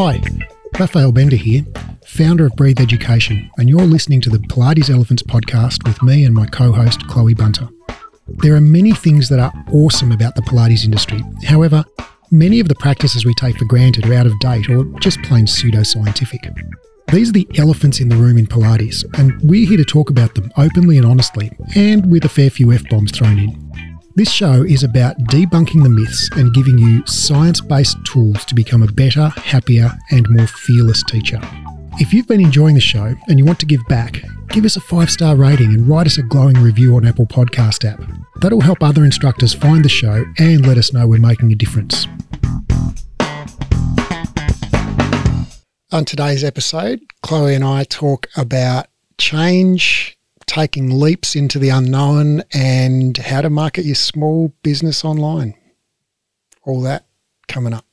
Hi, Raphael Bender here, founder of Breathe Education, and you're listening to the Pilates Elephants podcast with me and my co host, Chloe Bunter. There are many things that are awesome about the Pilates industry. However, many of the practices we take for granted are out of date or just plain pseudoscientific. These are the elephants in the room in Pilates, and we're here to talk about them openly and honestly, and with a fair few F bombs thrown in. This show is about debunking the myths and giving you science based tools to become a better, happier, and more fearless teacher. If you've been enjoying the show and you want to give back, give us a five star rating and write us a glowing review on Apple Podcast app. That'll help other instructors find the show and let us know we're making a difference. On today's episode, Chloe and I talk about change, taking leaps into the unknown, and how to market your small business online. All that coming up.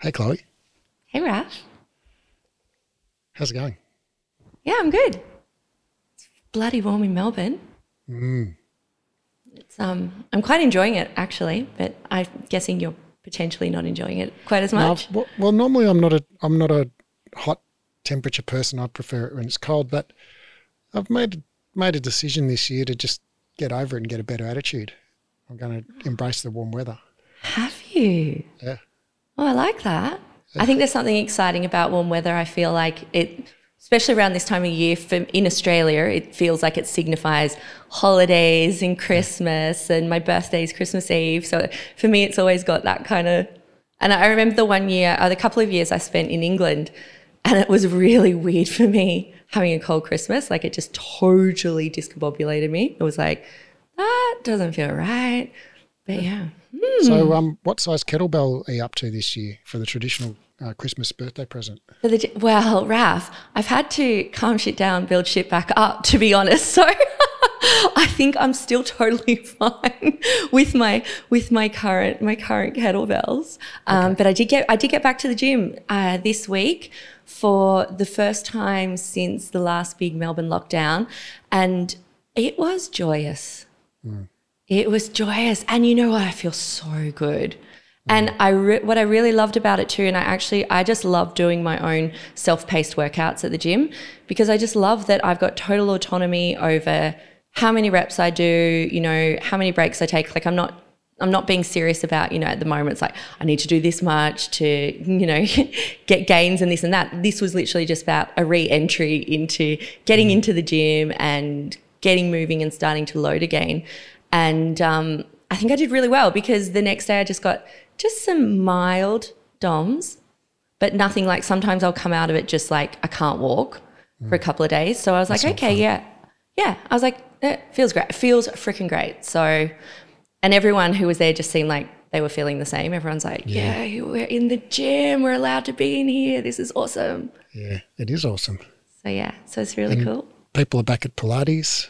Hey, Chloe. Hey, Raf. How's it going? Yeah, I'm good. It's bloody warm in Melbourne. Mm. It's um, I'm quite enjoying it actually, but I'm guessing you're potentially not enjoying it quite as No, much. well, well, normally I'm not a I'm not a hot temperature person. I prefer it when it's cold. But I've made made a decision this year to just get over it and get a better attitude. I'm going to embrace the warm weather. Have you? Yeah. Oh, I like that. I think there's something exciting about warm weather. I feel like it, especially around this time of year, for, in Australia, it feels like it signifies holidays and Christmas, and my birthday is Christmas Eve. So for me, it's always got that kind of. And I remember the one year, uh, the couple of years I spent in England, and it was really weird for me having a cold Christmas. Like it just totally discombobulated me. It was like, that doesn't feel right. But yeah. Hmm. So, um, what size kettlebell are you up to this year for the traditional uh, Christmas birthday present? For the, well, Raf, I've had to calm shit down, build shit back up, to be honest. So I think I'm still totally fine with my with my current my current kettlebells. Um, But I did get I did get back to the gym uh, this week for the first time since the last big Melbourne lockdown, and it was joyous. It was joyous, and you know what? I feel so good. And I re- what I really loved about it too, and I actually I just love doing my own self-paced workouts at the gym because I just love that I've got total autonomy over how many reps I do, you know, how many breaks I take. Like I'm not I'm not being serious about, you know, at the moment it's like I need to do this much to, you know, get gains and this and that. This was literally just about a re-entry into getting into the gym and getting moving and starting to load again. And um, I think I did really well because the next day I just got just some mild DOMs, but nothing like sometimes I'll come out of it just like I can't walk for a couple of days. So I was like, okay, fun. yeah. Yeah. I was like, it feels great. It feels freaking great. So, and everyone who was there just seemed like they were feeling the same. Everyone's like, yeah, we're in the gym. We're allowed to be in here. This is awesome. Yeah, it is awesome. So, yeah. So it's really cool. People are back at Pilates.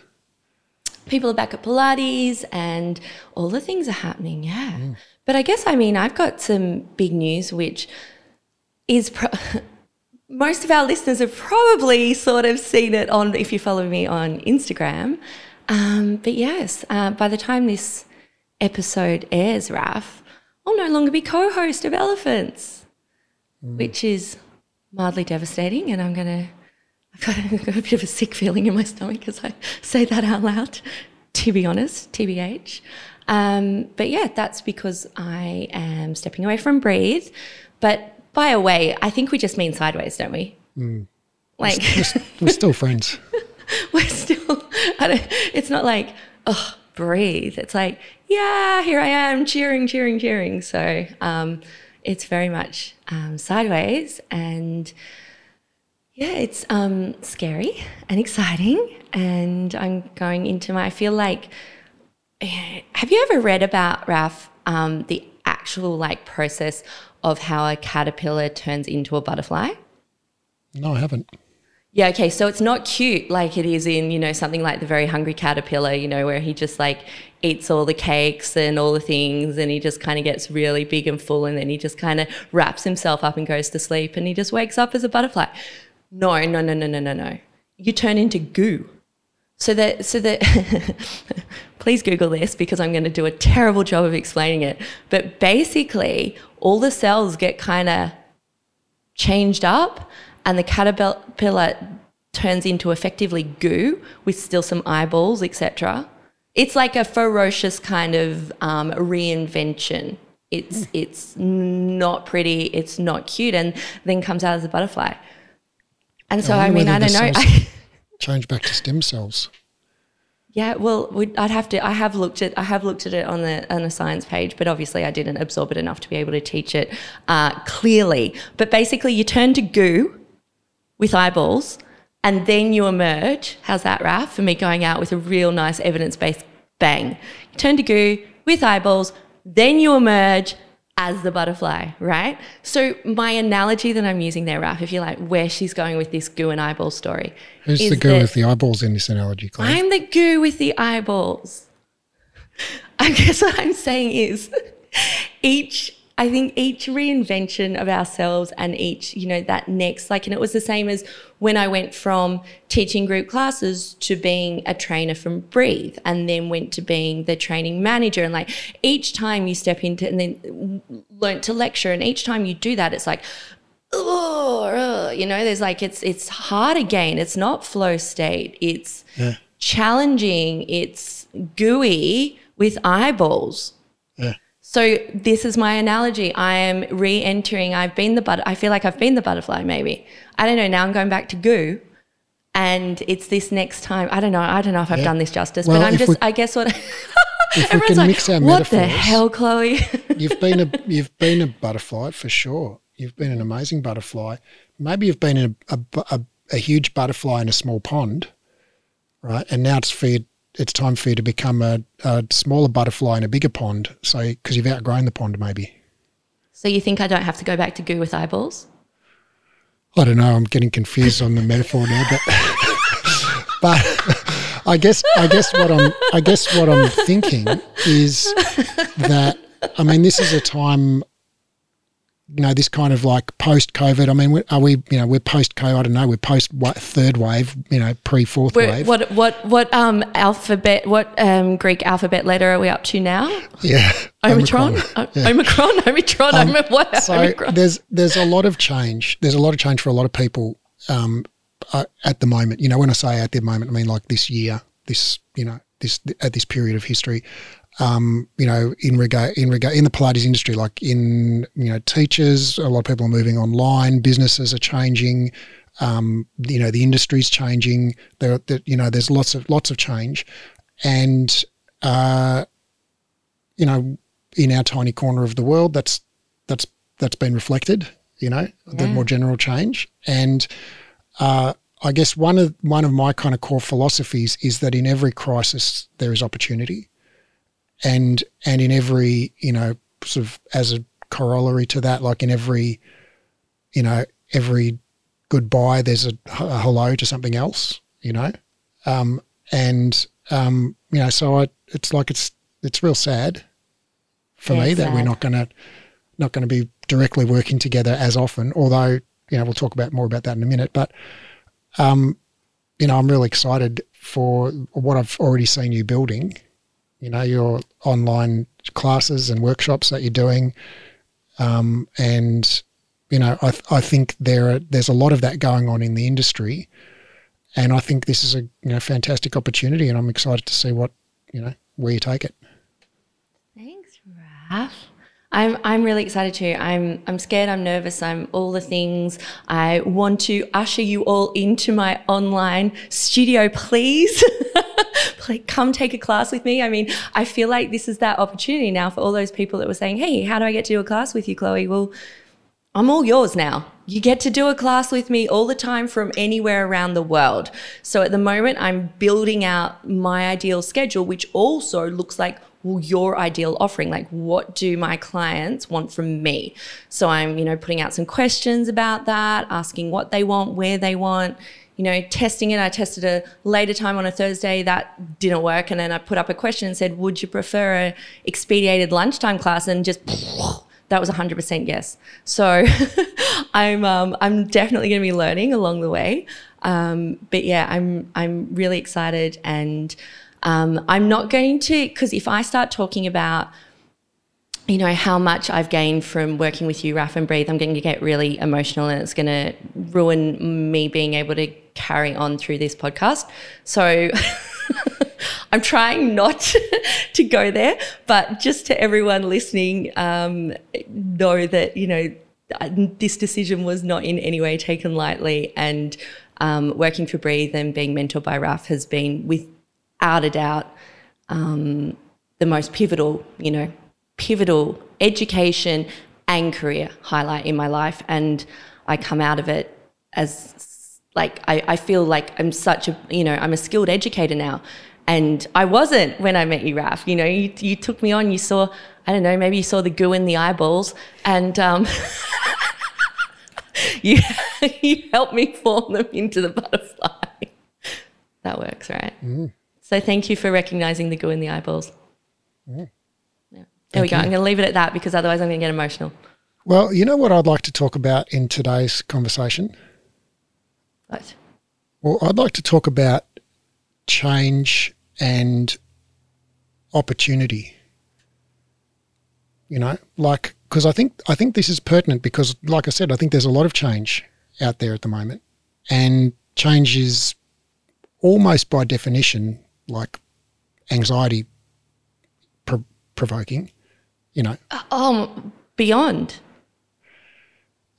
people are back at Pilates and all the things are happening. Yeah. Mm. But I guess, I mean, I've got some big news, which is pro- most of our listeners have probably sort of seen it on, if you follow me on Instagram. Um, but yes, uh, by the time this episode airs, Raf, I'll no longer be co host of Elephants, which is mildly devastating. And I'm going to I've got, a, got a bit of a sick feeling in my stomach as I say that out loud, to be honest, TBH. Um, but yeah, that's because I am stepping away from Breathe. But by a way, I think we just mean sideways, don't we? Like, We're, s- we're still friends. we're still, I don't, it's not like, oh, breathe. It's like, yeah, here I am, cheering, cheering, cheering. So um, it's very much um, sideways. And yeah, it's um, scary and exciting. And I'm going into my, I feel like, have you ever read about, Raf, um, the actual like process of how a caterpillar turns into a butterfly? No, I haven't. Yeah, okay. So it's not cute like it is in, you know, something like the very hungry caterpillar, you know, where he just like eats all the cakes and all the things and he just kind of gets really big and full and then he just kind of wraps himself up and goes to sleep and he just wakes up as a butterfly. No, no, no, no, no, no, no. You turn into goo. So that, so that, please Google this because I'm going to do a terrible job of explaining it. But basically, all the cells get kind of changed up and the caterpillar turns into effectively goo with still some eyeballs, etc. It's like a ferocious kind of um, reinvention. It's it's not pretty. It's not cute, and then comes out as a butterfly. And so, I, wonder mean, I don't know. change back to stem cells. Yeah, well, I'd have to. I have looked at. I have looked at it on the on the science page, but obviously I didn't absorb it enough to be able to teach it uh, clearly. But basically, you turn to goo with eyeballs, and then you emerge. How's that, Raf? For me, going out with a real nice evidence based bang. You turn to goo with eyeballs, then you emerge as the butterfly, right? So my analogy that I'm using there, Raf, if you like, where she's going with this goo and eyeball story, Who's the goo with the eyeballs in this analogy, Claire? I'm the goo with the eyeballs. I guess what I'm saying is each I think each reinvention of ourselves and each, you know, that next, like, and it was the same as when I went from teaching group classes to being a trainer from Breathe and then went to being the training manager. And like each time you step into and then learnt to lecture, and each time you do that, it's like, oh, you know, there's like it's it's hard again. It's not flow state. It's Yeah. challenging. It's gooey with eyeballs. So this is my analogy. I am re-entering. I've been the but. I feel like I've been the butterfly. Maybe I don't know. Now I'm going back to goo, and it's this next time. I don't know. I don't know if I've Yeah. done this justice, Well, but I'm just. we- I guess what. we Everyone's can like, mix our what the hell, Chloe? you've been a you've been a butterfly for sure. You've been an amazing butterfly. Maybe you've been a a, a, a huge butterfly in a small pond, right? And now it's for you, it's time for you to become a, a smaller butterfly in a bigger pond. So because you've outgrown the pond, maybe. so you think I don't have to go back to goo with eyeballs? I don't know. I'm getting confused on the metaphor now, but but I guess I guess what I'm I guess what I'm thinking is that I mean this is a time you know this kind of like post COVID. I mean, are we you know we're post COVID? I don't know. We're post third wave? You know, pre fourth wave. What what what um alphabet? What um Greek alphabet letter are we up to now? yeah, Omicron, Omicron. O- Omicron, Omicron, Um, Omicron. What? so Omicron. there's there's a lot of change. There's a lot of change for a lot of people um, uh, at the moment. You know, when I say at the moment, I mean like this year, this you know this at this period of history. Um, you know, in regard in regard in the Pilates industry, like in you know teachers, a lot of people are moving online. Businesses are changing. Um, you know, the industry's changing. There, there, you know, there's lots of lots of change, and uh, you know, in our tiny corner of the world, that's that's that's been reflected. You know, the more general change, and uh, I guess one of one of my kind of core philosophies is that in every crisis there is opportunity, and and in every you know sort of as a corollary to that, like in every you know every goodbye there's a, a hello to something else. You know, um, and um, you know, so I it's like it's it's real sad for me it's that we're not going to not going to be directly working together as often. Although you know we'll talk about more about that in a minute. But um, you know I'm really excited for what I've already seen you building. You know your online classes and workshops that you're doing, um, and you know I I think there are, there's a lot of that going on in the industry, and I think this is a you know fantastic opportunity, and I'm excited to see what you know where you take it. Thanks, Raf. I'm I'm really excited too. I'm I'm scared. I'm nervous. I'm all the things. I want to usher you all into my online studio, please. Please come take a class with me. I mean, I feel like this is that opportunity now for all those people that were saying, "Hey, how do I get to do a class with you, Chloe?" Well, I'm all yours now. You get to do a class with me all the time from anywhere around the world. So at the moment, I'm building out my ideal schedule, which also looks like well, your ideal offering. Like, what do my clients want from me? So I'm, you know, putting out some questions about that, asking what they want, where they want, you know, testing it. I tested a later time on a Thursday that didn't work. And then I put up a question and said, would you prefer a expedited lunchtime class? And just that was 100% yes. So I'm um, I'm definitely going to be learning along the way. Um, but yeah, I'm I'm really excited, and um, I'm not going to because if I start talking about you know how much I've gained from working with you, Raf and Breathe. I'm going to get really emotional, and it's going to ruin me being able to carry on through this podcast. So I'm trying not to go there, but just to everyone listening, um, know that you know this decision was not in any way taken lightly, and um, working for Breathe and being mentored by Raf has been, without a doubt, um, the most pivotal, you know, pivotal education and career highlight in my life. And I come out of it as like, I, I feel like I'm such a, you know, I'm a skilled educator now. And I wasn't when I met you, Raf. You know, you, you took me on, you saw, I don't know, maybe you saw the goo in the eyeballs and um, you, you helped me form them into the butterfly. That works, right? Mm. So thank you for recognizing the goo in the eyeballs. Mm. Yeah. There we go. You. I'm going to leave it at that because otherwise I'm going to get emotional. Well, you know what I'd like to talk about in today's conversation? What? Well, I'd like to talk about change and opportunity. You know, like because I think I think this is pertinent because, like I said, I think there's a lot of change out there at the moment, and change is almost by definition like anxiety pro- provoking. You know. Um, beyond.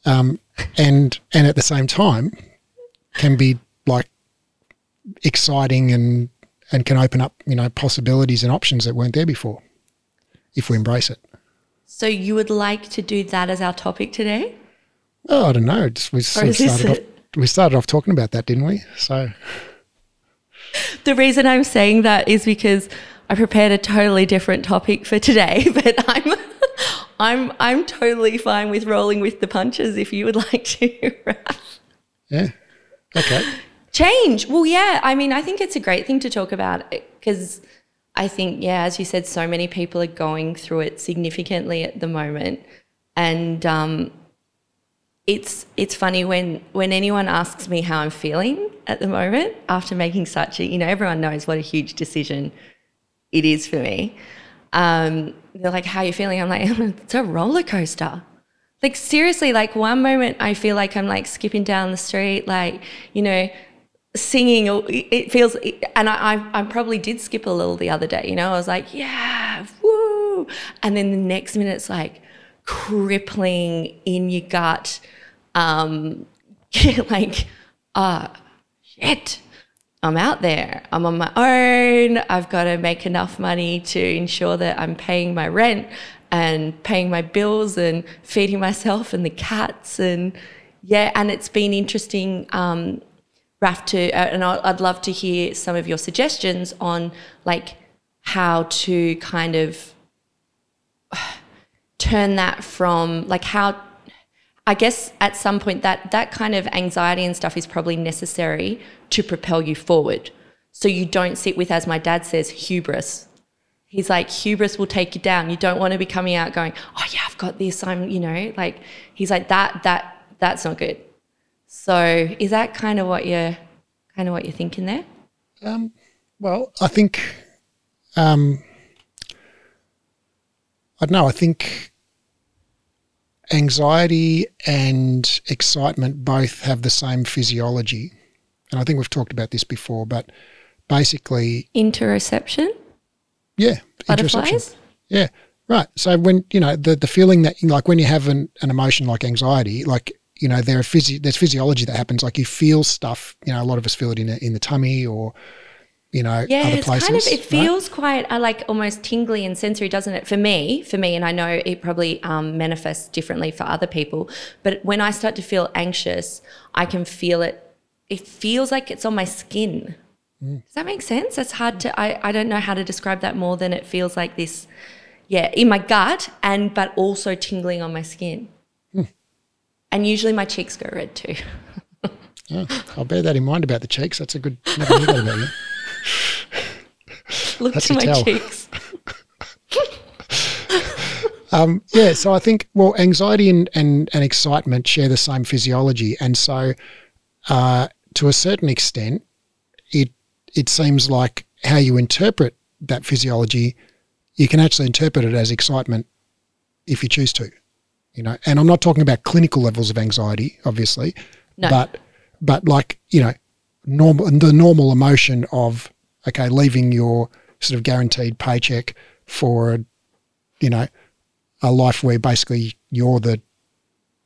Um, and and at the same time, can be like exciting and and can open up you know possibilities and options that weren't there before if we embrace it. So you would like to do that as our topic today? Oh, I don't know. Just, we sort of started off, we started off talking about that, didn't we? So the reason I'm saying that is because I prepared a totally different topic for today, but I'm I'm I'm totally fine with rolling with the punches if you would like to. yeah. Okay. Change. Well, yeah. I mean, I think it's a great thing to talk about because I think, yeah, as you said, so many people are going through it significantly at the moment, and um, it's it's funny when when anyone asks me how I'm feeling at the moment after making such a, you know, everyone knows what a huge decision it is for me. Um, they're like, "How are you feeling?" I'm like, "It's a roller coaster." Like seriously, like one moment I feel like I'm like skipping down the street, like you know singing it feels and I, I probably did skip a little the other day you know? I was like yeah woo! And then the next minute it's like crippling in your gut um like oh, shit i'm out there. I'm on my own. I've got to make enough money to ensure that i'm paying my rent and paying my bills and feeding myself and the cats and yeah and it's been interesting um Raf, to, uh, and I'd love to hear some of your suggestions on like how to kind of turn that from like how I guess at some point that that kind of anxiety and stuff is probably necessary to propel you forward. So you don't sit with, as my dad says, hubris. He's like, hubris will take you down. You don't want to be coming out going, oh yeah, I've got this. I'm, you know, like he's like that. That that's not good. So is that kind of what you're kind of what you're thinking there? Um, well, I think um, I don't know. I think anxiety and excitement both have the same physiology, and I think we've talked about this before. But basically, interoception. Yeah, butterflies. Yeah, right. So when you know the the feeling that like when you have an, an emotion like anxiety, like you know, there are physio- there's physiology that happens. Like you feel stuff. You know, a lot of us feel it in, a, in the tummy or, you know, yeah, other it's places. kind of it feels right? quite uh, like almost tingly and sensory, doesn't it? For me, for me, and I know it probably um, manifests differently for other people. But when I start to feel anxious, I can feel it. It feels like it's on my skin. Mm. Does that make sense? It's hard to. I I don't know how to describe that more than it feels like this. Yeah, in my gut and but also tingling on my skin. And usually my cheeks go red too. I'll bear that in mind about the cheeks. That's a good. Never knew that about you. Look That's to my tell. cheeks. um, yeah, so I think well, anxiety and, and, and excitement share the same physiology, and so uh, to a certain extent, it it seems like how you interpret that physiology, you can actually interpret it as excitement if you choose to. You know, and I'm not talking about clinical levels of anxiety, obviously, No. but but like you know, normal the normal emotion of okay, leaving your sort of guaranteed paycheck for you know a life where basically you're the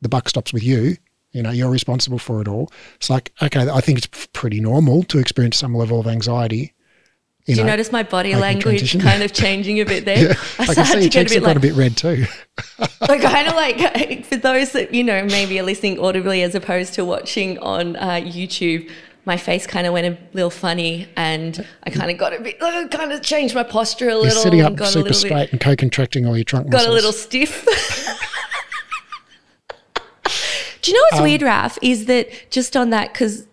the buck stops with you. You know, you're responsible for it all. It's like okay, I think it's pretty normal to experience some level of anxiety. Do you notice my body language kind of changing a bit there? Yeah, I I can started see to your get a cheeks bit like, a bit red too. like kind of like for those that you know maybe are listening audibly as opposed to watching on uh, YouTube. My face kind of went a little funny, and I kind of got a bit, uh, kind of changed my posture a You're little. sitting up and got a super little bit, straight and co-contracting all your trunk got muscles. Got a little stiff. Do you know what's Um, weird, Raf? Is that just on that because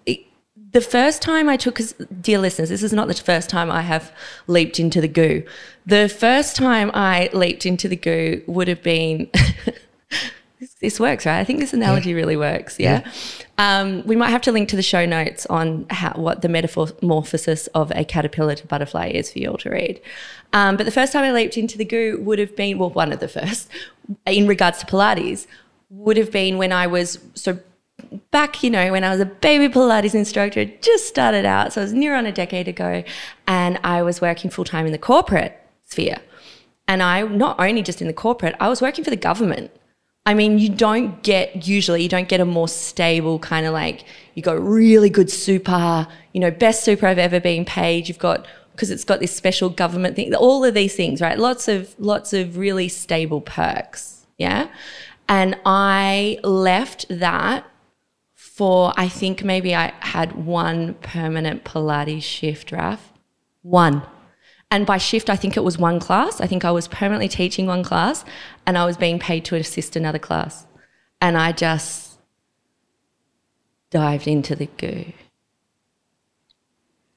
the first time I took, dear listeners, this is not the first time I have leaped into the goo. The first time I leaped into the goo would have been. this, this works, right? I think this analogy really works. Yeah. Um, we might have to link to the show notes on how, what the metamorphosis of a caterpillar to butterfly is for you all to read. Um, but the first time I leaped into the goo would have been, well, one of the first, in regards to Pilates, would have been when I was so back, you know, when I was a baby Pilates instructor, just started out. So it was near on a decade ago. And I was working full time in the corporate sphere. And I, not only just in the corporate, I was working for the government. I mean, you don't get, usually, you don't get a more stable kind of like, you got really good super, you know, best super I've ever been paid. You've got, because it's got this special government thing, all of these things, right? Lots of, lots of really stable perks. Yeah. And I left that for I think maybe I had one permanent Pilates shift, Raf. One. And by shift, I think it was one class. I think I was permanently teaching one class and I was being paid to assist another class. And I just dived into the goo.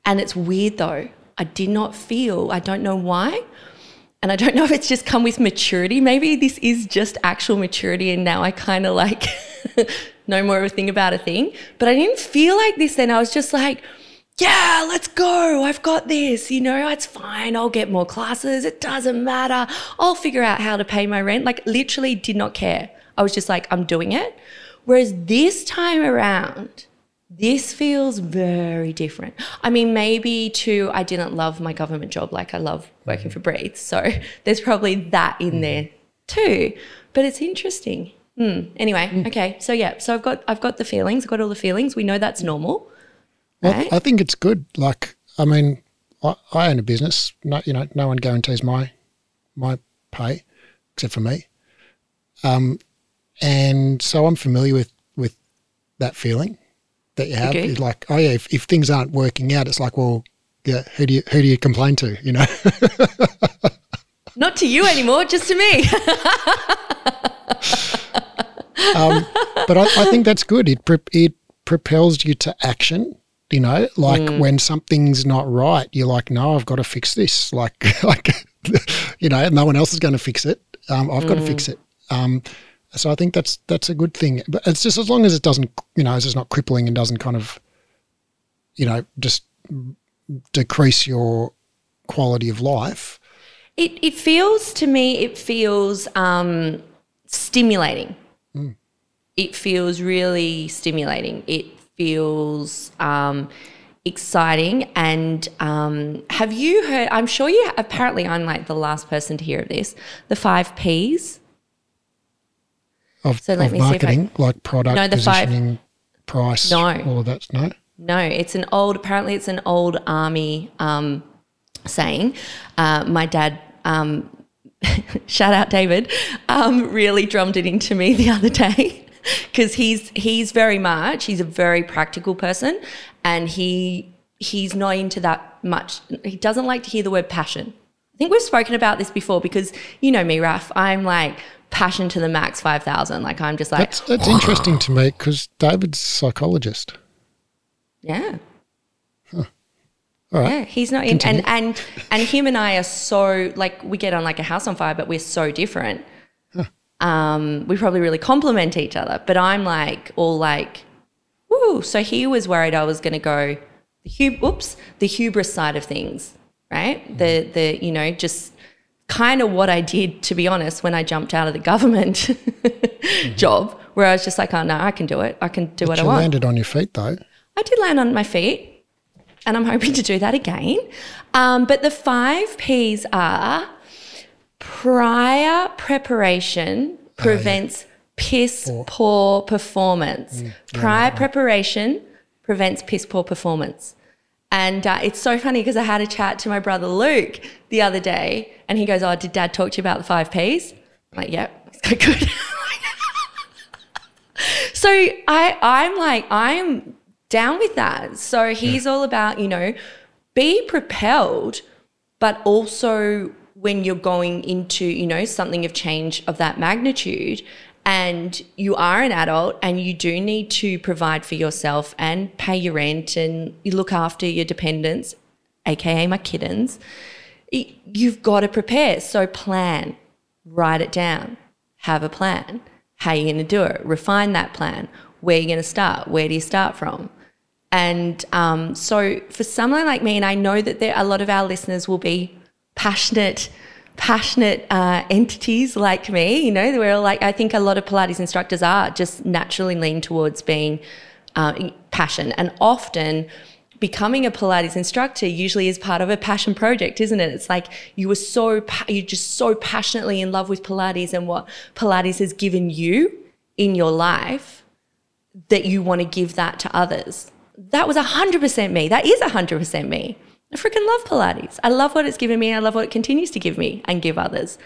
And it's weird though. I did not feel, I don't know why. And I don't know if it's just come with maturity. Maybe this is just actual maturity. And now I kind of like know more of a thing about a thing. But I didn't feel like this then. I was just like, yeah, let's go. I've got this. You know, it's fine. I'll get more classes. It doesn't matter. I'll figure out how to pay my rent. Like, literally did not care. I was just like, I'm doing it. Whereas this time around, this feels very different. I mean, maybe too, I didn't love my government job like I love working for Breathe. So there's probably that in there too. But it's interesting. Hmm. Anyway, okay. So yeah, so I've got I've got the feelings, I've got all the feelings. We know that's normal. Well, Right. I think it's good. Like, I mean, I, I own a business. No, you know, no one guarantees my my pay except for me. Um, and so I'm familiar with with that feeling that you have. Okay. Like, oh yeah, if, if things aren't working out, it's like, well, yeah, who do you who do you complain to? You know, Not to you anymore, just to me. um, but I, I think that's good. It pre- it propels you to action. You know, like Mm. when something's not right, you're like, no, I've got to fix this. Like, like, you know, no one else is going to fix it. Um, I've got to Mm. fix it. Um, so I think that's that's a good thing. But it's just as long as it doesn't, you know, as it's not crippling and doesn't kind of, you know, just decrease your quality of life. It it feels to me it feels um, stimulating. It feels really stimulating. It feels um, exciting. And um, have you heard? I'm sure you. Apparently, I'm like the last person to hear of this. The five P's. Of, So let of me see if I- marketing, like product No, the five- positioning, price, No. all of that. No, No, it's an old. Apparently, it's an old army um, saying. Uh, my dad, um, shout out David, um, really drummed it into me the other day because he's he's very much he's a very practical person, and he he's not into that much. He doesn't like to hear the word passion. I think we've spoken about this before because you know me, Raf. I'm like passion to the max, five thousand. Like I'm just like that's that's interesting to me because David's a psychologist. yeah. All right. Yeah, he's not in, and and and him and I are so like we get on like a house on fire, but we're so different. Um, we probably really complement each other, but I'm like all like, woo. So he was worried I was going to go the hub, oops, the hubris side of things, right? The the you know just kind of what I did, to be honest, when I jumped out of the government mm-hmm. job, where I was just like, oh no, I can do it. I can do but what I want. you landed on your feet though. I did land on my feet, and I'm hoping to do that again. Um, but the five P's are prior preparation prevents oh, yeah. piss poor, poor performance. Mm, prior yeah, preparation prevents piss poor performance. And uh, it's so funny because I had a chat to my brother Luke the other day, and he goes, "Oh, did Dad talk to you about the five Ps?" I'm like, "Yep, good." so I, I'm like, I'm down with that. So he's all about, you know, be propelled, but also when you're going into, you know, something of change of that magnitude and you are an adult and you do need to provide for yourself and pay your rent and you look after your dependents, aka my kittens, you've got to prepare. So plan, write it down, have a plan. How are you going to do it? Refine that plan. Where are you going to start? Where do you start from? And um, so, for someone like me, and I know that there a lot of our listeners will be passionate, passionate uh, entities like me. You know, we're like I think a lot of Pilates instructors are just naturally lean towards being uh, passion, and often becoming a Pilates instructor usually is part of a passion project, isn't it? It's like you were so you're just so passionately in love with Pilates and what Pilates has given you in your life that you want to give that to others that was 100% me. That is 100% me. I freaking love Pilates. I love what it's given me. And I love what it continues to give me and give others.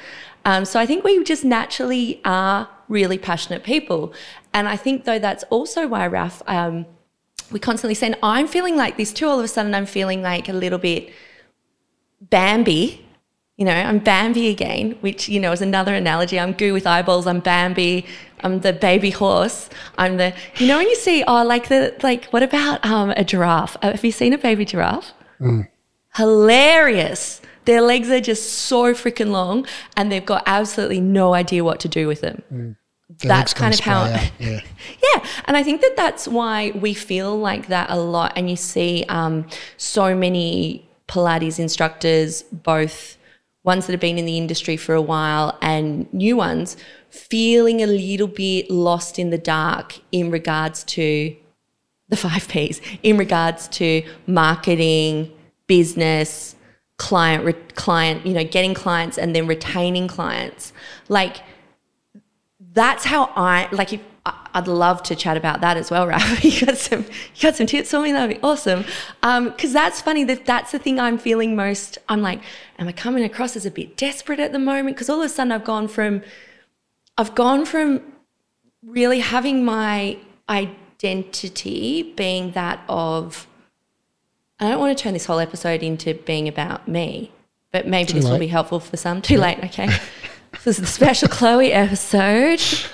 Um, so I think we just naturally are really passionate people. And I think, though, that's also why, Raf, um, we constantly say, I'm feeling like this too. All of a sudden, I'm feeling like a little bit Bambi you know, I'm Bambi again, which, you know, is another analogy. I'm goo with eyeballs. I'm Bambi. I'm the baby horse. I'm the, you know, when you see, oh, like the, like, what about um, a giraffe? Have you seen a baby giraffe? Mm. Hilarious. Their legs are just so freaking long and they've got absolutely no idea what to do with them. Mm. That's kind of how, yeah. yeah. And I think that that's why we feel like that a lot. And you see um, so many Pilates instructors, both ones that have been in the industry for a while and new ones feeling a little bit lost in the dark in regards to the five P's, in regards to marketing, business, client, re- client, you know, getting clients and then retaining clients. Like that's how I like if I'd love to chat about that as well, Raf. you got some, you got some tips for me. That'd be awesome. Because um, that's funny. That that's the thing I'm feeling most. I'm like, am I coming across as a bit desperate at the moment? Because all of a sudden I've gone from, I've gone from really having my identity being that of. I don't want to turn this whole episode into being about me, but maybe Too this late. will be helpful for some. Too late. Okay. this is the special Chloe episode.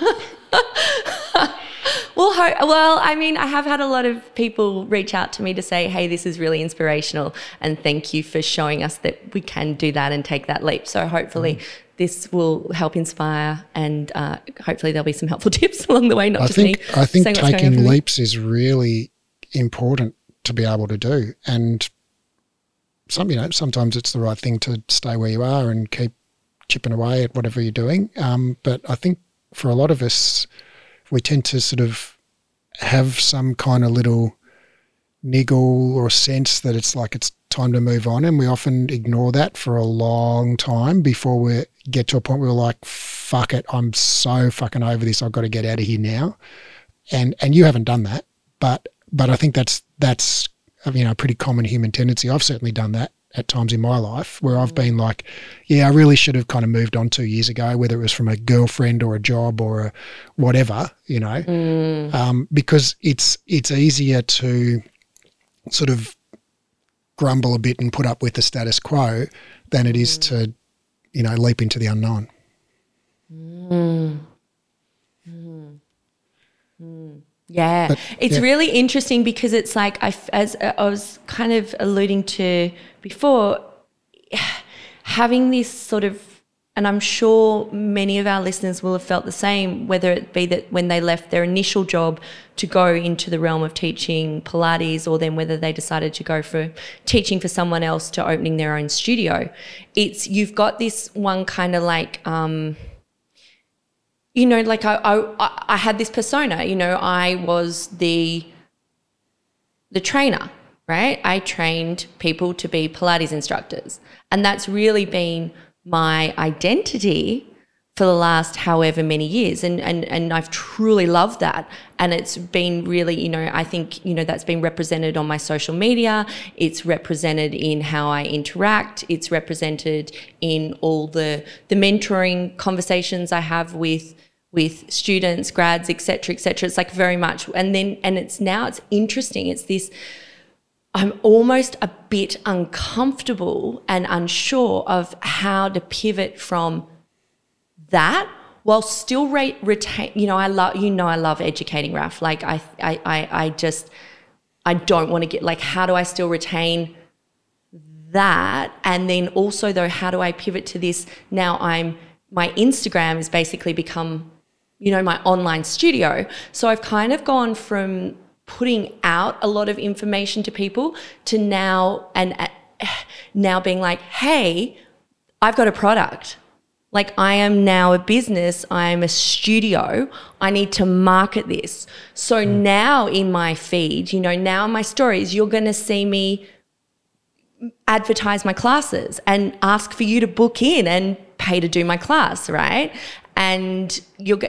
well, ho- well, I mean, I have had a lot of people reach out to me to say, "Hey, this is really inspirational, and thank you for showing us that we can do that and take that leap." So hopefully. Mm. This will help inspire, and uh, hopefully there'll be some helpful tips along the way. Not I just think, me. I think taking leaps is really important to be able to do, and some you know sometimes it's the right thing to stay where you are and keep chipping away at whatever you're doing. Um, but I think for a lot of us, we tend to sort of have some kind of little niggle or sense that it's like it's time to move on. And we often ignore that for a long time before we get to a point where we're like, fuck it, I'm so fucking over this. I've got to get out of here now. And and you haven't done that. But but I think that's that's you know a pretty common human tendency. I've certainly done that at times in my life where I've been like, yeah, I really should have kind of moved on two years ago, whether it was from a girlfriend or a job or a whatever, you know, mm. um, because it's it's easier to sort of grumble a bit and put up with the status quo than it is mm. to, you know, leap into the unknown. Mm. mm. Yeah, but, it's yeah. really interesting because it's like I, as I was kind of alluding to before, having this sort of and I'm sure many of our listeners will have felt the same, whether it be that when they left their initial job to go into the realm of teaching Pilates, or then whether they decided to go for teaching for someone else to opening their own studio. It's you've got this one kind of like, um, you know, like I, I, I had this persona. You know, I was the the trainer, right? I trained people to be Pilates instructors, and that's really been my identity for the last however many years and and and I've truly loved that and it's been really you know I think you know that's been represented on my social media it's represented in how I interact it's represented in all the the mentoring conversations I have with with students grads etc etc it's like very much and then and it's now it's interesting it's this I'm almost a bit uncomfortable and unsure of how to pivot from that while still re- retain. You know, I love you know I love educating Raf. Like I I I, I just I don't want to get like how do I still retain that and then also though how do I pivot to this now I'm my Instagram has basically become you know my online studio so I've kind of gone from putting out a lot of information to people to now and uh, now being like, hey, I've got a product. Like I am now a business, I am a studio. I need to market this. So mm. now in my feed, you know, now in my stories, you're going to see me advertise my classes and ask for you to book in and pay to do my class, right? And you're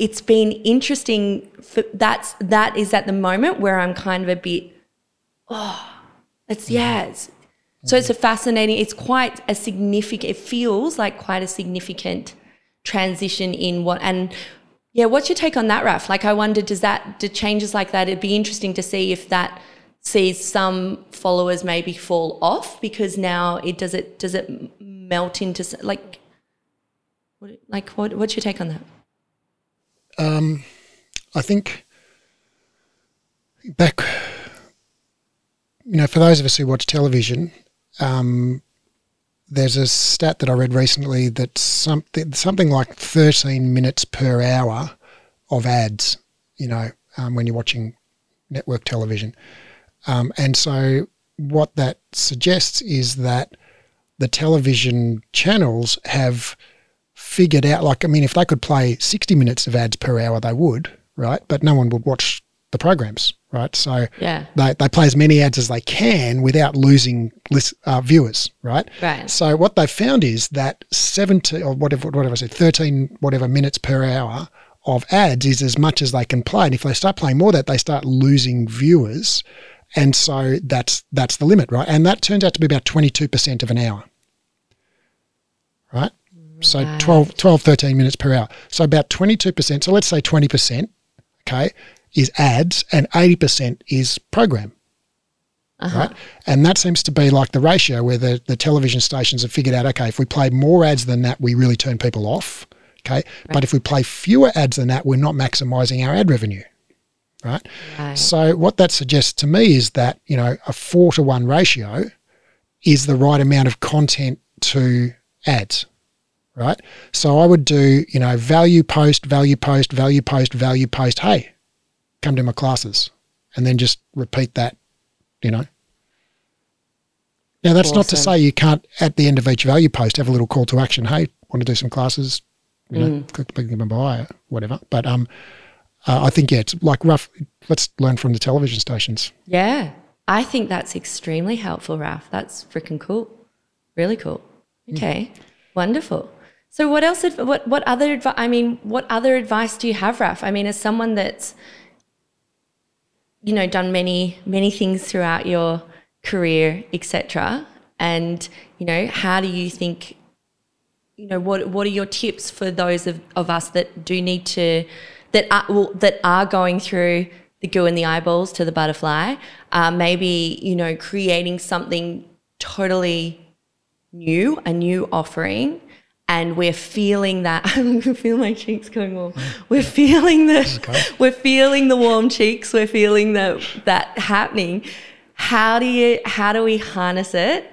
it's been interesting for that's that is at the moment where I'm kind of a bit oh it's mm. yeah it's, so it's a mm. fascinating it's quite a significant it feels like quite a significant transition in what and yeah what's your take on that Raf like I wonder does that do changes like that it'd be interesting to see if that sees some followers maybe fall off because now it does it does it melt into like like what what's your take on that um, I think back, you know, for those of us who watch television, um, there's a stat that I read recently that something something like 13 minutes per hour of ads, you know, um, when you're watching network television. Um, and so what that suggests is that the television channels have – figured out like I mean if they could play 60 minutes of ads per hour they would right? But no one would watch the programs right? So yeah. they, they play as many ads as they can without losing list, uh, viewers right? Right. So what they found is that 70 or whatever whatever I said 13 whatever minutes per hour of ads is as much as they can play. And if they start playing more that they start losing viewers. And so that's that's the limit right? And that turns out to be about 22% of an hour right so right. 12, 12, 13 minutes per hour. So about 22%. So let's say 20%, okay, is ads and 80% is program. Uh-huh. Right. And that seems to be like the ratio where the, the television stations have figured out okay, if we play more ads than that, we really turn people off. Okay. Right. But if we play fewer ads than that, we're not maximizing our ad revenue. Right? right. So what that suggests to me is that, you know, a four to one ratio is the right amount of content to ads right? So I would do, you know, value post, value post, value post, value post. Hey, come to my classes, and then just repeat that, you know. Now that's awesome. not to say you can't at the end of each value post have a little call to action. Hey, want to do some classes? You know, mm. click them by whatever. But um, uh, I think yeah, it's like rough. Let's learn from the television stations. Yeah, I think that's extremely helpful, Raf. That's freaking cool. Really cool. Mm. Okay, mm. wonderful. So what else? What what other advice? I mean, what other advice do you have, Raf? I mean, as someone that's you know done many many things throughout your career, etc. And you know, how do you think? You know, what what are your tips for those of, of us that do need to that are well, that are going through the goo and the eyeballs to the butterfly? Uh, maybe you know, creating something totally new, a new offering and we're feeling that I can feel my cheeks going warm. We're feeling the we're feeling the warm cheeks. We're feeling that that happening. How do you how do we harness it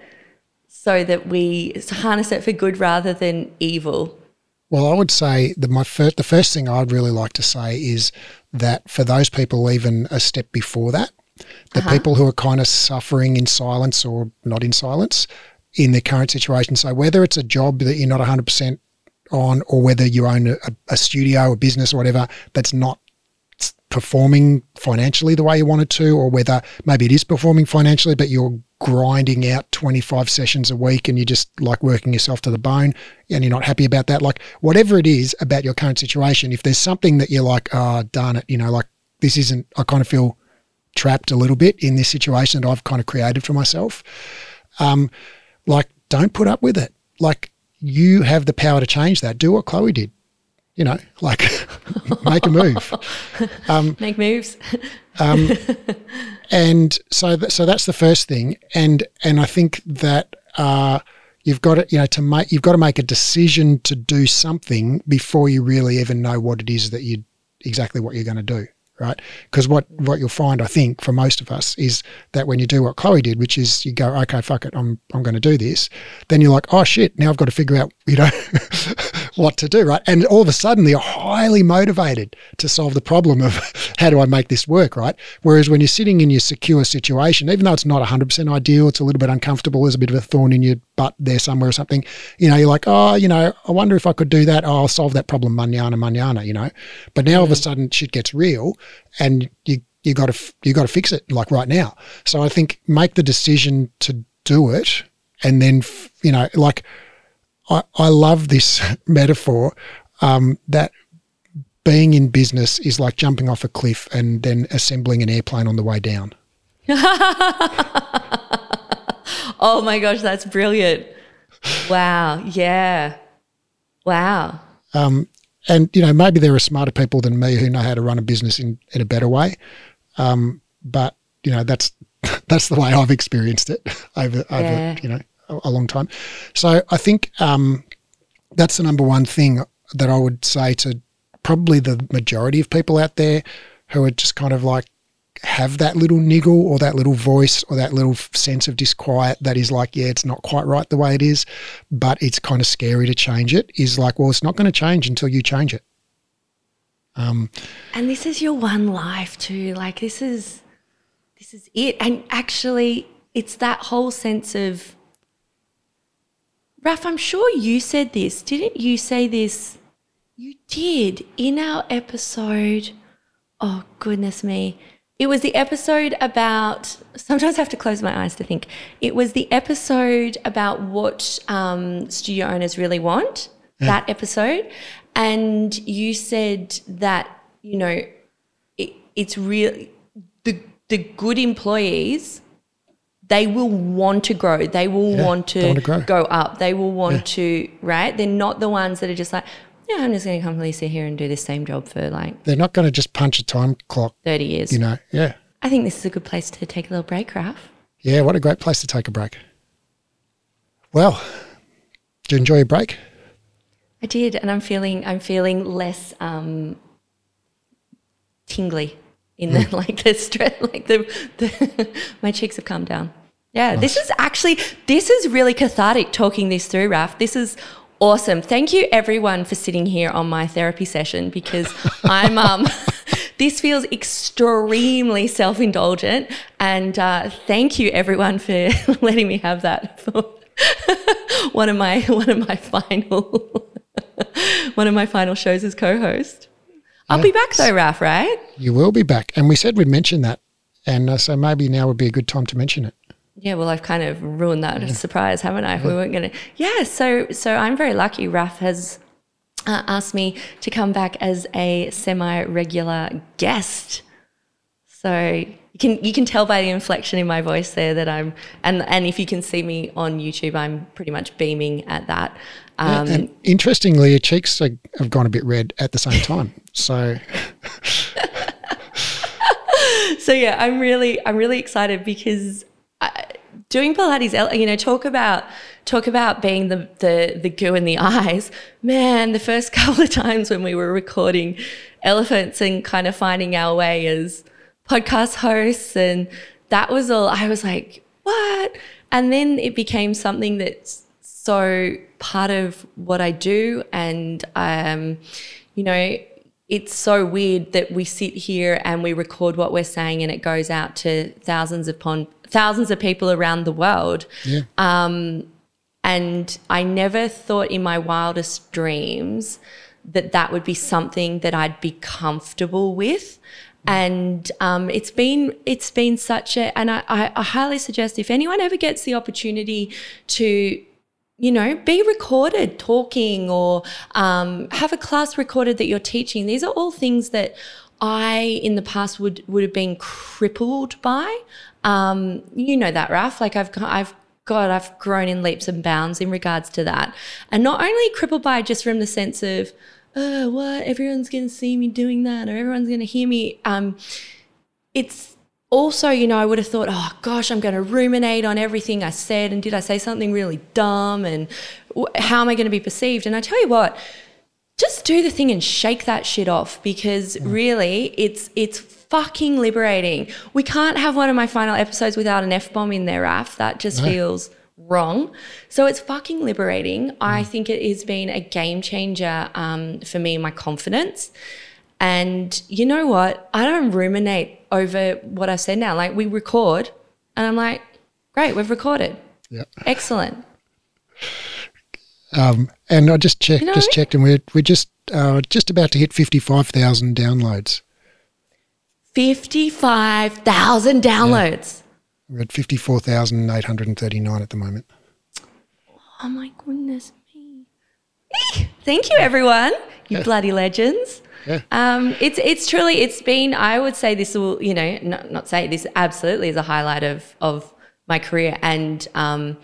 so that we harness it for good rather than evil? Well, I would say that my first, the first thing I'd really like to say is that for those people, even a step before that, the Uh-huh. people who are kind of suffering in silence or not in silence in their current situation. So whether it's a job that you're not 100% on, or whether you own a, a studio, a business, or whatever that's not performing financially the way you want it to, or whether maybe it is performing financially, but you're grinding out 25 sessions a week and you're just like working yourself to the bone and you're not happy about that. Like, whatever it is about your current situation, if there's something that you're like, oh, darn it, you know, like this isn't, I kind of feel trapped a little bit in this situation that I've kind of created for myself. Um, like, don't put up with it. Like, you have the power to change that. Do what Chloe did. You know, like make a move. Make moves. Um, and so, th- so that's the first thing. And and I think that uh, you've got to, you know, to make you've got to make a decision to do something before you really even know what it is that you exactly what you're going to do. Right? Because what what you'll find, I think, for most of us, is that when you do what Chloe did, which is you go, okay, fuck it, I'm I'm going to do this. Then you're like, oh shit, now I've got to figure out, you know, what to do, right? And all of a sudden, you're highly motivated to solve the problem of how do I make this work, right? Whereas when you're sitting in your secure situation, even though it's not 100% ideal, it's a little bit uncomfortable, there's a bit of a thorn in your butt there somewhere or something, you know, you're like, oh, you know, I wonder if I could do that. Oh, I'll solve that problem, manana, manana, you know. But now all of a mm. sudden, shit gets real and you, you got to you got to fix it like right now. So I think make the decision to do it, and then you know, like I, I love this metaphor um, that being in business is like jumping off a cliff and then assembling an airplane on the way down. Oh my gosh, that's brilliant. Wow. Yeah. Wow. Um, and you know, maybe there are smarter people than me who know how to run a business in, in a better way. Um, but you know, that's that's the way I've experienced it over over Yeah. you know a, long time. So I think um, that's the number one thing that I would say to probably the majority of people out there who are just kind of like have that little niggle or that little voice or that little sense of disquiet that is like, yeah, it's not quite right the way it is, but it's kind of scary to change it. Is like, well, it's not going to change until you change it. Um, And this is your one life too. Like this is this is it. And actually it's that whole sense of Raf, I'm sure you said this. Didn't you say this? You did in our episode. Oh goodness me. It was the episode about sometimes I have to close my eyes to think. It was the episode about what um, studio owners really want. That episode. And you said that, you know, it, it's really the the good employees they will want to grow they will Yeah, want to wanna grow. go up they will want to right they're not the ones that are just like yeah i'm just going to comfortably sit here and do this same job for like they're not going to just punch a time clock, 30 years you know. Yeah. i think this is a good place to take a little break raf Yeah. What a great place to take a break. Well, did you enjoy your break? i did and i'm feeling i'm feeling less um tingly in the like the stress like the, the my cheeks have calmed down. Yeah this is actually this is really cathartic talking this through raf this is awesome. Thank you everyone for sitting here on my therapy session because i'm um this feels extremely self-indulgent. And uh, thank you everyone for letting me have that for one of my one of my final one of my final shows as co-host I'll be back though, Raf, right? You will be back. And we said we'd mention that. And uh, so maybe now would be a good time to mention it. Yeah, well, I've kind of ruined that surprise, haven't I? If we weren't going to. Yeah, so so I'm very lucky. Raf has uh, asked me to come back as a semi-regular guest. So you can you can tell by the inflection in my voice there that I'm, and and if you can see me on YouTube, I'm pretty much beaming at that. Um, and interestingly, your cheeks are, have gone a bit red at the same time. So so yeah, I'm really I'm really excited because I, doing Pilates, you know, talk about talk about being the the the goo in the eyes. Man, the first couple of times when we were recording elephants and kind of finding our way as podcast hosts, and that was all. I was like, what? And then it became something that's so part of what I do. And, um, you know, it's so weird that we sit here and we record what we're saying and it goes out to thousands upon thousands of people around the world. Yeah. Um, and I never thought in my wildest dreams that that would be something that I'd be comfortable with. And um, it's been it's been such a and I, I, I highly suggest if anyone ever gets the opportunity to you know, be recorded talking or um, have a class recorded that you're teaching. These are all things that I in the past would would have been crippled by. Um, you know that, Raf. Like I've I've God, I've grown in leaps and bounds in regards to that, and not only crippled by just from the sense of, oh, what everyone's going to see me doing that or everyone's going to hear me. Um, it's also, you know, I would have thought, oh gosh, I'm going to ruminate on everything I said, and did I say something really dumb, and how am I going to be perceived? And I tell you what, just do the thing and shake that shit off because mm. really, it's it's fucking liberating. We can't have one of my final episodes without an f bomb in there, Raf. That just no. feels wrong. So it's fucking liberating. Mm. I think it has been a game changer um, for me and my confidence. And you know what? I don't ruminate over what I said now. Like we record, and I'm like, great, we've recorded. Yeah. Excellent. Um, and I just checked, you know? just checked, and we're we're just uh, just about to hit fifty five thousand downloads. Fifty five thousand downloads. Yeah. We're at fifty four thousand eight hundred and thirty nine at the moment. Oh my goodness me! Thank you, everyone. You bloody legends. Yeah. Um, it's it's truly it's been I would say this will you know not, not say this absolutely is a highlight of of my career and um,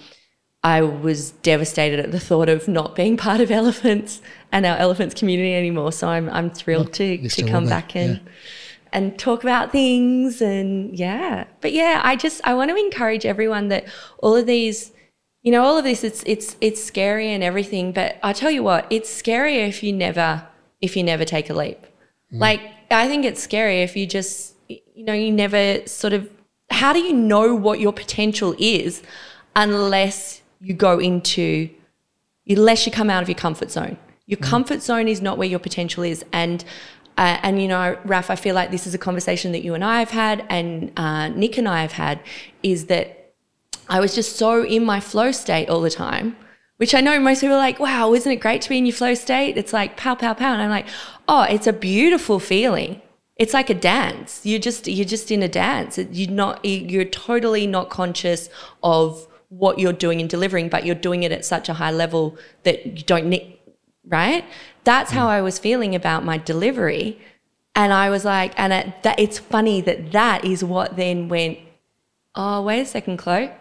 I was devastated at the thought of not being part of elephants and our elephants community anymore. So I'm I'm thrilled to to come back and yeah. and talk about things and yeah. But yeah, I just I want to encourage everyone that all of these you know all of this it's it's it's scary and everything but i tell you what it's scarier if you never if you never take a leap. Mm. Like, I think it's scary if you just, you know, you never sort of, how do you know what your potential is unless you go into, unless you come out of your comfort zone? Your mm. comfort zone is not where your potential is. And, uh, and you know, Raf, I feel like this is a conversation that you and I have had, and uh, Nick and I have had, is that I was just so in my flow state all the time which I know most people are like, wow, isn't it great to be in your flow state? It's like pow, pow, pow. And I'm like, oh, it's a beautiful feeling. It's like a dance. You're just you're just in a dance. You're not you're totally not conscious of what you're doing and delivering, but you're doing it at such a high level that you don't need right? That's how mm. I was feeling about my delivery. And I was like, and it, that it's funny that that is what then went, oh, wait a second, Chloe.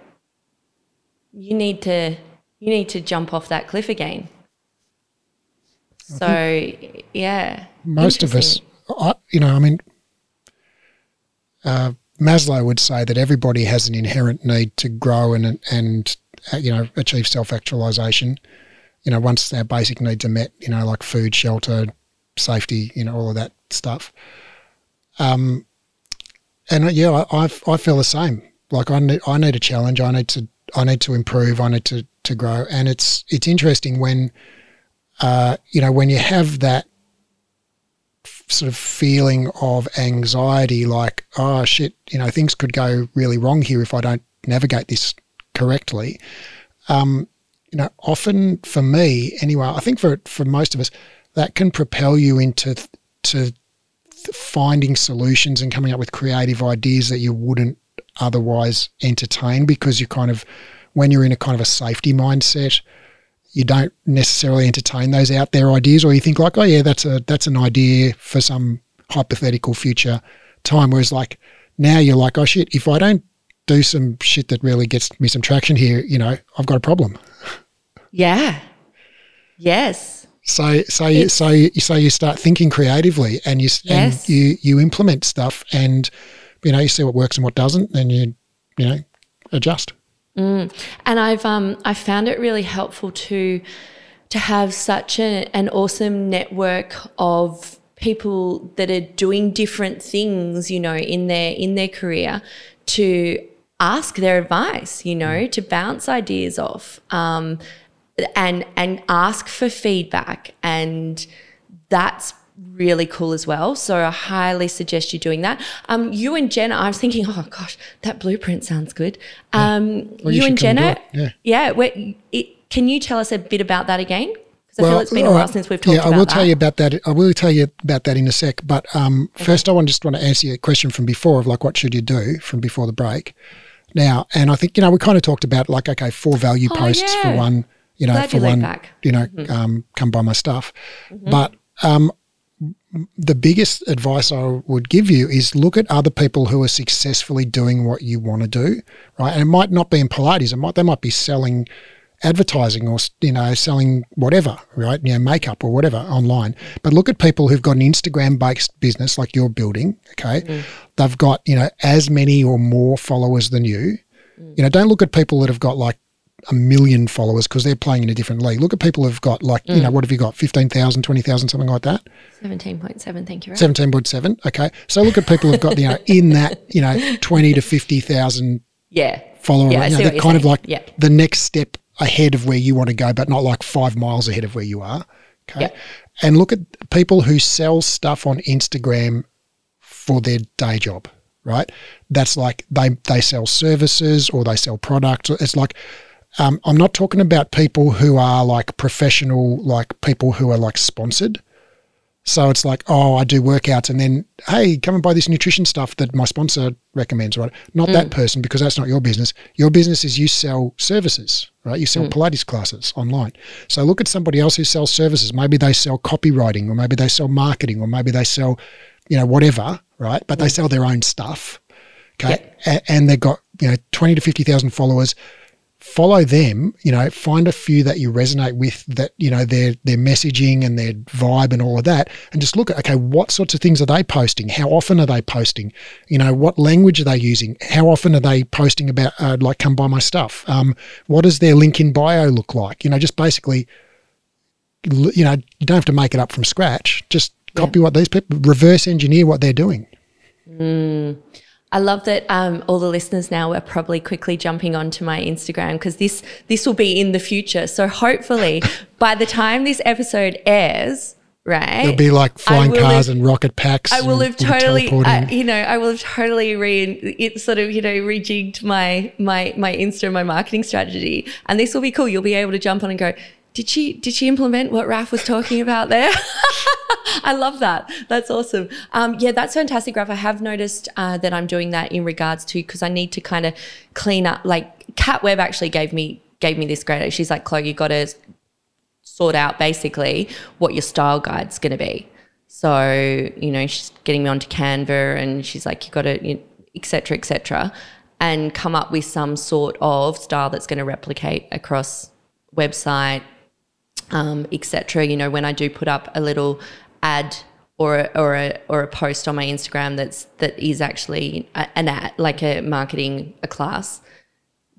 You need to you need to jump off that cliff again. So, yeah. Most of us, I, you know, I mean, uh, Maslow would say that everybody has an inherent need to grow and and uh, you know achieve self actualization. You know, once our basic needs are met, you know, like food, shelter, safety, you know, all of that stuff. Um, and uh, yeah, I, I, I feel the same. Like I need, I need a challenge. I need to I need to improve. I need to to grow. And it's it's interesting when uh, you know when you have that sort of feeling of anxiety, like oh shit, you know things could go really wrong here if I don't navigate this correctly. Um, you know, often for me, anyway, I think for for most of us, that can propel you into to finding solutions and coming up with creative ideas that you wouldn't otherwise entertain because you kind of when you're in a kind of a safety mindset, you don't necessarily entertain those out there ideas, or you think like, oh yeah, that's a that's an idea for some hypothetical future time. Whereas like now you're like, oh shit, if I don't do some shit that really gets me some traction here, you know, I've got a problem. Yeah. Yes. So so you, so you, so you start thinking creatively, and you yes. and you you implement stuff, and you know you see what works and what doesn't, and you you know adjust. Mm. And I've um I found it really helpful to to have such a, an awesome network of people that are doing different things, you know, in their in their career to ask their advice, you know, to bounce ideas off, um, and and ask for feedback, and that's really cool as well. So I highly suggest you doing that. Um, you and Jenna, I was thinking, oh gosh, that blueprint sounds good. Um, Well, you you, and Jenna, yeah. yeah. it, can you tell us a bit about that again? Because I feel it's been a while right. since we've talked yeah, about I will that. tell you about that. I will tell you about that in a sec. But um, first, I want just want to answer your question from before of like, what should you do from before the break? Now, and I think you know we kind of talked about like, okay, four value Oh, posts for one, you know, Glad for you one, back. Mm-hmm. you know, um, come buy my stuff. But um, the biggest advice I would give you is look at other people who are successfully doing what you want to do, right? And it might not be in Pilates. It might they might be selling advertising or you know selling whatever, right? You know, makeup or whatever online. But look at people who've got an Instagram based business like you're building. Okay, mm. they've got you know as many or more followers than you. Mm. You know, don't look at people that have got like a million followers because they're playing in a different league. Look at people who've got like, you know, mm. what have you got? 15,000, 20,000, something like that? 17.7, thank you. Raf. 17.7. Okay. So look at people who've got, you know, in that, you know, 20 to 50,000 Yeah. follower. Yeah, I you know, they're kind of like Yeah. the next step ahead of where you want to go, but not like five miles ahead of where you are. Okay. Yeah. And look at people who sell stuff on Instagram for their day job, right? That's like they they sell services or they sell products. It's like um, I'm not talking about people who are like professional, like people who are like sponsored. So it's like, oh, I do workouts, and then hey, come and buy this nutrition stuff that my sponsor recommends. Right? Not that mm. person because that's not your business. Your business is you sell services, right? You sell mm. Pilates classes online. So look at somebody else who sells services. Maybe they sell copywriting, or maybe they sell marketing, or maybe they sell, you know, whatever, right? But they mm. sell their own stuff. Okay, A- and they've got you know twenty to fifty thousand followers follow them you know find a few that you resonate with that you know their their messaging and their vibe and all of that and just look at okay what sorts of things are they posting? How often are they posting? You know what language are they using? How often are they posting about uh, like come buy my stuff? Um, what does their link in bio look like? You know just basically you know you don't have to make it up from scratch. Just copy what these people reverse engineer what they're doing I love that um, all the listeners now are probably quickly jumping onto my Instagram because this this will be in the future. So hopefully, by the time this episode airs, right, it'll be like flying cars have- and rocket packs I will have totally, you know, I will have totally re, it sort of, you know, rejigged my my my Insta, and my marketing strategy, and this will be cool. You'll be able to jump on and go. Did she did she implement what Raf was talking about there? I love that. That's awesome. Um, yeah, that's fantastic, Raf. I have noticed uh, that I'm doing that in regards to because I need to kind of clean up. Like Cat Webb actually gave me gave me this great. She's like, Chloe, you got to sort out basically what your style guide's going to be. So you know, she's getting me onto Canva, and she's like, you got to, you et cetera, et cetera, and come up with some sort of style that's going to replicate across website, um, etc. You know, when I do put up a little ad or a, or a or a post on my Instagram that's that is actually an ad, like a marketing a class,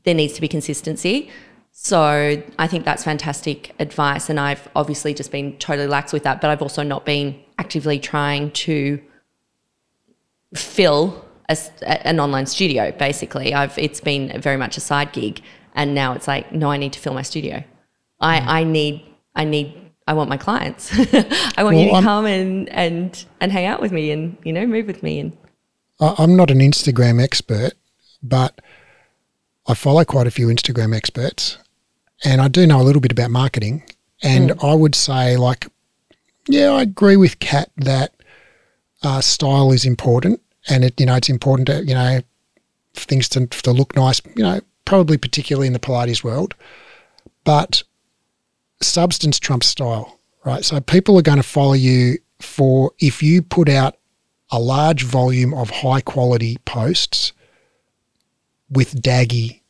there needs to be consistency. So I think that's fantastic advice, and I've obviously just been totally lax with that, but I've also not been actively trying to fill a an online studio. Basically, I've it's been very much a side gig, and now it's like, no, I need to fill my studio. I I need I need I want my clients. I want you to I'm- come and and and hang out with me and you know move with me and I'm not an Instagram expert, but I follow quite a few Instagram experts, and I do know a little bit about marketing. And I would say, like, yeah, I agree with Kat that uh, style is important, and it you know it's important to you know things to to look nice. You know, probably particularly in the Pilates world, but substance trumps style, right? So people are going to follow you for if you put out a large volume of high quality posts with daggy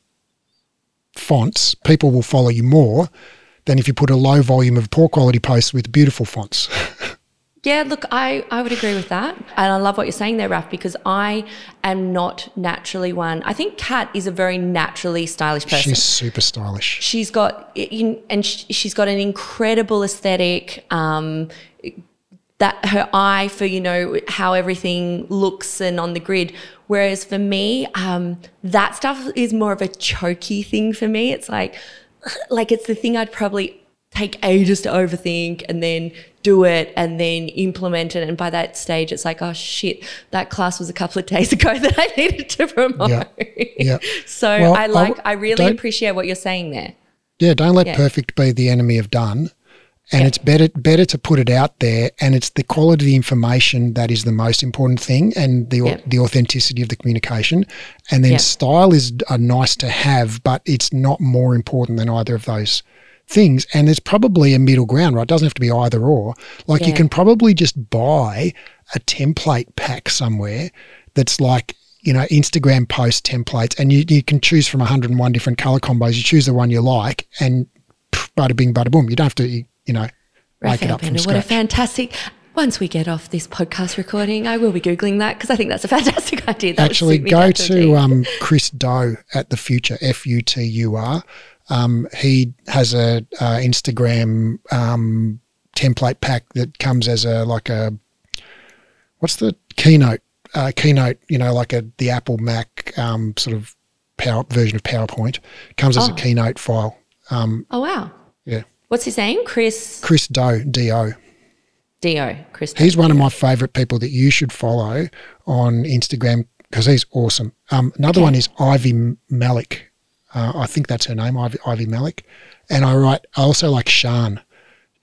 fonts, people will follow you more than if you put a low volume of poor quality posts with beautiful fonts. Yeah, look, I, I would agree with that. And I love what you're saying there, Raf, because I am not naturally one. I think Kat is a very naturally stylish person. She's super stylish. she's got and she's got an incredible aesthetic um, that her eye for you know how everything looks and on the grid. Whereas for me, um, that stuff is more of a choky thing for me. It's like like it's the thing I'd probably take ages to overthink and then do it and then implement it. And by that stage, it's like, oh shit, that class was a couple of days ago that I needed to promote. Yeah. Yeah. so Well, I like, I- I really appreciate what you're saying there. Yeah, don't let Yeah. perfect be the enemy of done. And Yeah. it's better better to put it out there, and it's the quality of the information that is the most important thing, and the Yeah. the authenticity of the communication. And then Yeah. style is a nice to have, but it's not more important than either of those things. And there's probably a middle ground, right? It doesn't have to be either or. Like you can probably just buy a template pack somewhere that's like you know Instagram post templates, and you, you can choose from 101 different color combos. You choose the one you like, and bada bing, bada boom. You don't have to you know make it up from Bender, what a fantastic. Once we get off this podcast recording, I will be Googling that because I think that's a fantastic idea. That Actually, go down a T. to um, Chris Do at the Futur F U T U R. Um, he has a uh, Instagram um, template pack that comes as a like a what's the keynote uh, keynote you know like a the Apple Mac um, sort of power version of PowerPoint comes as a Oh. keynote file. Um, oh, wow. yeah, What's his name? Chris Chris Do D O. D O. Chris He's one of my favorite people that you should follow on Instagram because he's awesome. Um, another Okay. one is Ivy Malik. Uh, I think that's her name, Ivy, Ivy Malik. And I write, I also like Shan,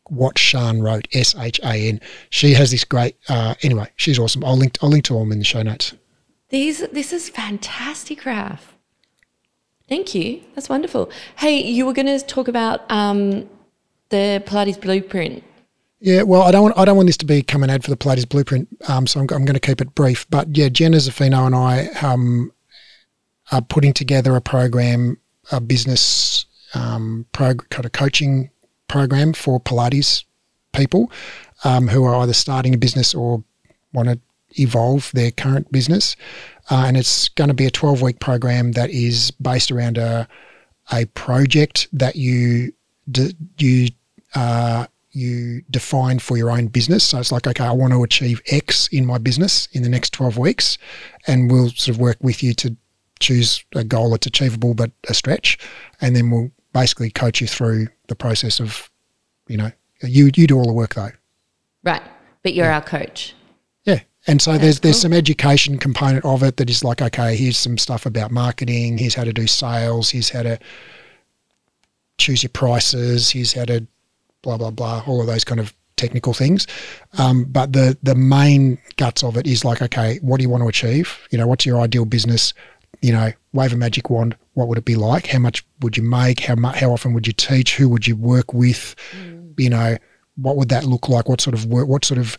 what Shan wrote, S H A N. She has this great, uh, anyway, she's awesome. I'll link, I'll link to all them in the show notes. These, this is fantastic, Raf. Thank you. That's wonderful. Hey, you were going to talk about um, the Pilates blueprint. Yeah, well, I don't want I don't want this to become an ad for the Pilates Blueprint, um, so I'm, I'm going to keep it brief. But yeah, Jenna Zaffino and I um, are putting together a program, a business um, prog- kind of coaching program for Pilates people um, who are either starting a business or want to evolve their current business, uh, and it's going to be a 12 week program that is based around a a project that you you uh, you define for your own business. So it's like, okay, I want to achieve X in my business in the next 12 weeks, and we'll sort of work with you to choose a goal that's achievable but a stretch, and then we'll basically coach you through the process of, you know, you you do all the work though. Right. But you're our coach. Yeah. And so there's there's cool. some education component of it that is like, okay, here's some stuff about marketing, here's how to do sales, here's how to choose your prices, here's how to blah blah blah, all of those kind of technical things. Um, but the the main guts of it is like, okay, what do you want to achieve? You know, what's your ideal business? You know, wave a magic wand. What would it be like? How much would you make? How mu- how often would you teach? Who would you work with? You know, what would that look like? What sort of work? What sort of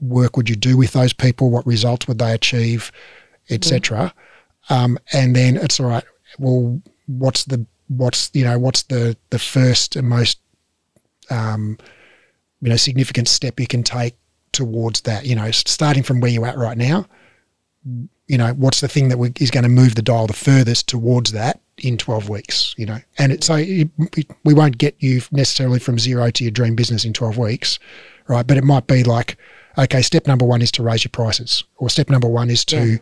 work would you do with those people? What results would they achieve, etc. Um, and then it's all right. Well, what's the what's you know what's the the first and most um, you know significant step you can take towards that? You know, starting from where you're at right now. You know, what's the thing that we, is going to move the dial the furthest towards that in 12 weeks? You know, and it, so it, we won't get you necessarily from zero to your dream business in 12 weeks, right? But it might be like, okay, step number one is to raise your prices, or step number one is to, Yeah.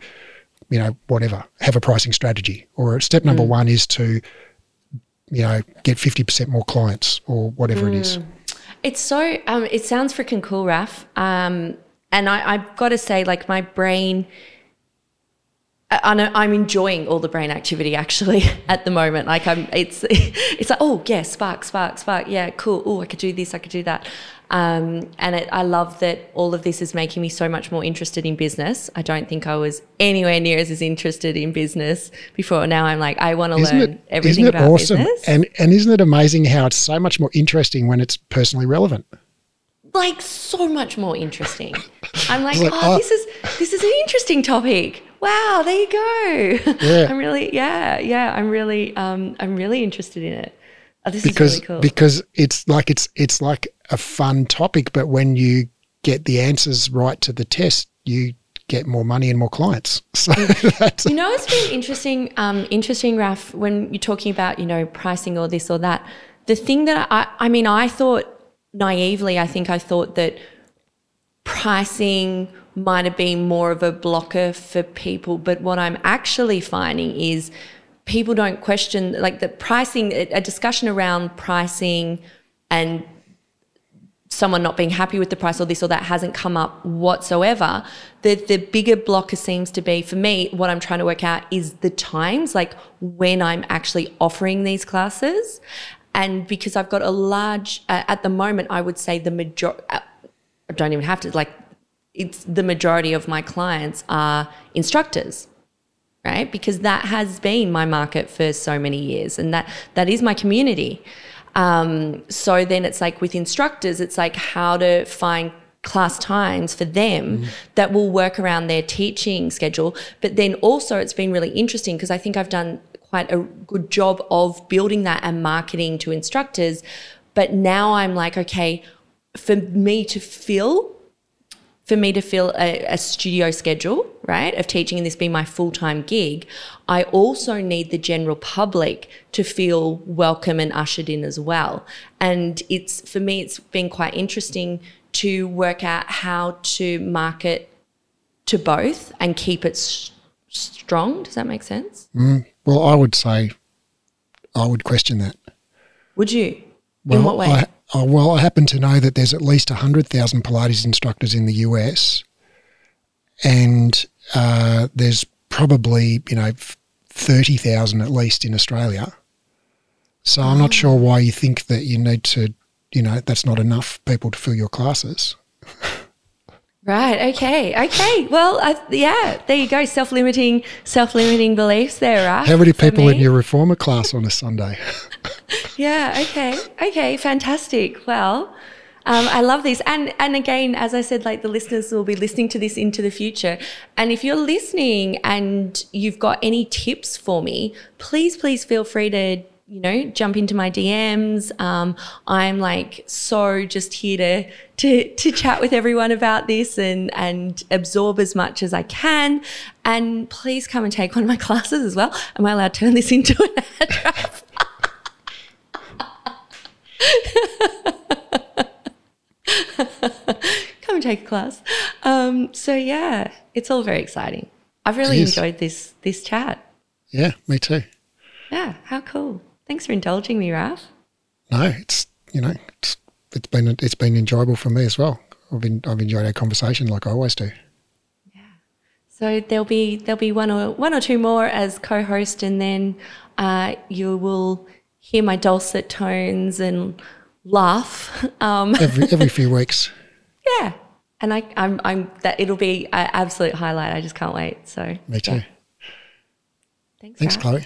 you know, whatever, have a pricing strategy, or step number one is to, you know, get 50% more clients, or whatever it is. It's so, um, it sounds freaking cool, Raf. Um, and I, I've got to say, like, my brain, I, I'm enjoying all the brain activity actually at the moment. Like, I'm, it's, it's like, oh, yeah, spark, spark, spark. Yeah, cool. Oh, I could do this, I could do that. Um, and it, I love that all of this is making me so much more interested in business. I don't think I was anywhere near as, as interested in business before. Now I'm like, I want to learn it, everything isn't it about awesome? business. And and isn't it amazing how it's so much more interesting when it's personally relevant? like so much more interesting. I'm like, like, oh, oh. this is this is an interesting topic. Wow, there you go. Yeah. I'm really, yeah, yeah. I'm really, um, I'm really interested in it. Oh, this because is really cool. because it's like it's it's like a fun topic, but when you get the answers right to the test, you get more money and more clients. So that's you know, it's been interesting, um, interesting, Raf, when you're talking about, you know, pricing or this or that. The thing that I, I mean, I thought naively, I think I thought that pricing might have been more of a blocker for people. But what I'm actually finding is people don't question like the pricing, a discussion around pricing and someone not being happy with the price or this or that hasn't come up whatsoever. The the bigger blocker seems to be for me, what I'm trying to work out is the times, like when I'm actually offering these classes. And because I've got a large, uh, at the moment, I would say the major, uh, I don't even have to, like, it's the majority of my clients are instructors right because that has been my market for so many years and that that is my community um, so then it's like with instructors, it's like how to find class times for them mm. that will work around their teaching schedule. But then also, it's been really interesting because I think I've done quite a good job of building that and marketing to instructors. But now I'm like, okay, for me to feel for me to fill a, a, studio schedule, right, of teaching and this being my full time gig, I also need the general public to feel welcome and ushered in as well. And it's for me, it's been quite interesting to work out how to market to both and keep it s- strong. Does that make sense? Mm, well, I would say I would question that. Would you? Well, in what way? I, Oh, well, I happen to know that there's at least 100,000 Pilates instructors in the US, and uh, there's probably, you know, 30,000 at least in Australia. So I'm not sure why you think that you need to, you know, that's not enough people to fill your classes. Right. Okay. Okay. Well, uh, yeah. There you go. Self-limiting, self-limiting beliefs. There, right? How many people in your reformer class on a Sunday? yeah. Okay. Okay. Fantastic. Well, um, I love this, and and again, as I said, like the listeners will be listening to this into the future. And if you're listening and you've got any tips for me, please, please feel free to you know, jump into my DMs. Um, I'm like so just here to to to chat with everyone about this and and absorb as much as I can. And please come and take one of my classes as well. Am I allowed to turn this into an ad come and take a class. Um, so yeah, it's all very exciting. I've really enjoyed this this chat. Yeah, me too. Yeah, how cool. Thanks for indulging me, Raf. No, it's you know it's, it's been it's been enjoyable for me as well. I've been I've enjoyed our conversation like I always do. Yeah. So there'll be there'll be one or one or two more as co-host, and then uh, you will hear my dulcet tones and laugh um, every every few weeks. Yeah, and I I'm I'm that it'll be an absolute highlight. I just can't wait. So me too. Yeah. Thanks. Thanks. Chloe.